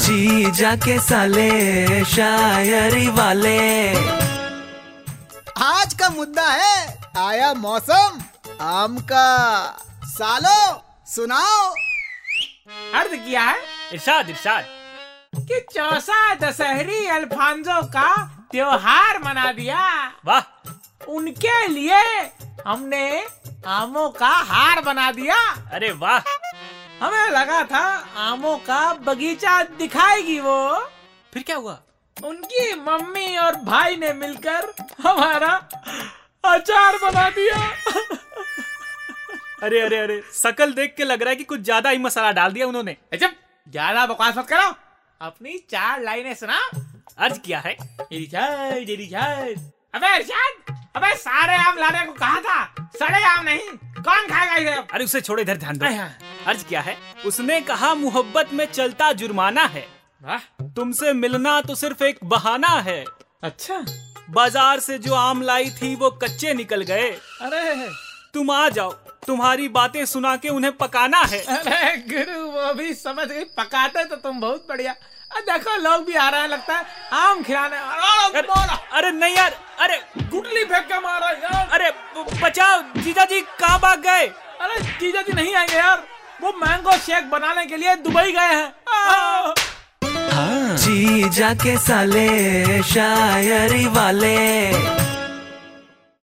जी जाके साले शायरी वाले। आज का मुद्दा है आया मौसम आम का। सालो सुनाओ। अर्ज़ किया है? इरशाद इरशाद। कि चौसा दशहरी अल्फांजो का त्योहार मना दिया। वाह। उनके लिए हमने आमों का हार बना दिया। अरे वाह। हमें लगा था आमों का बगीचा दिखाएगी वो। फिर क्या हुआ? उनकी मम्मी और भाई ने मिलकर हमारा अचार बना दिया। अरे अरे अरे शकल देख के लग रहा है कि कुछ ज़्यादा ही मसाला डाल दिया उन्होंने। जब ज़्यादा बकवास मत करो। अपनी चार लाइनें सुना। अर्ज़ किया है। इरशाद इरशाद अबे इरशाद अबे सारे आम लाने को कहा था। सड़े आम नहीं। कौन खाएगा इसे अब? अरे उसे छोड़े इधर ध्यान दो। अरे हाँ। अर्ज़ किया है। उसने कहा मोहब्बत में चलता जुर्माना है। तुमसे मिलना तो सिर्फ़ एक बहाना है। अच्छा। बाज़ार से जो आम लाई थी वो कच्चे निकल गए। अरे। तुम आ जाओ। तुम्हारी बातें सुना के उन्हें पकाना है। अरे गुरु वो भी समझ गई। पकाते तो तुम बहुत बढ़िया। अरे देखो लोग भी आ रहे हैं लगता है आम खिलाने अरे, अरे, नहीं यार। अरे गुटली फेंक के मारा यार। अरे बचाओ। जीजा जी कहाँ भाग गए? अरे जीजा जी नहीं आएँगे यार। वो मैंगो शेक बनाने के लिए दुबई गए हैं! जी जाके साले शायरी वाले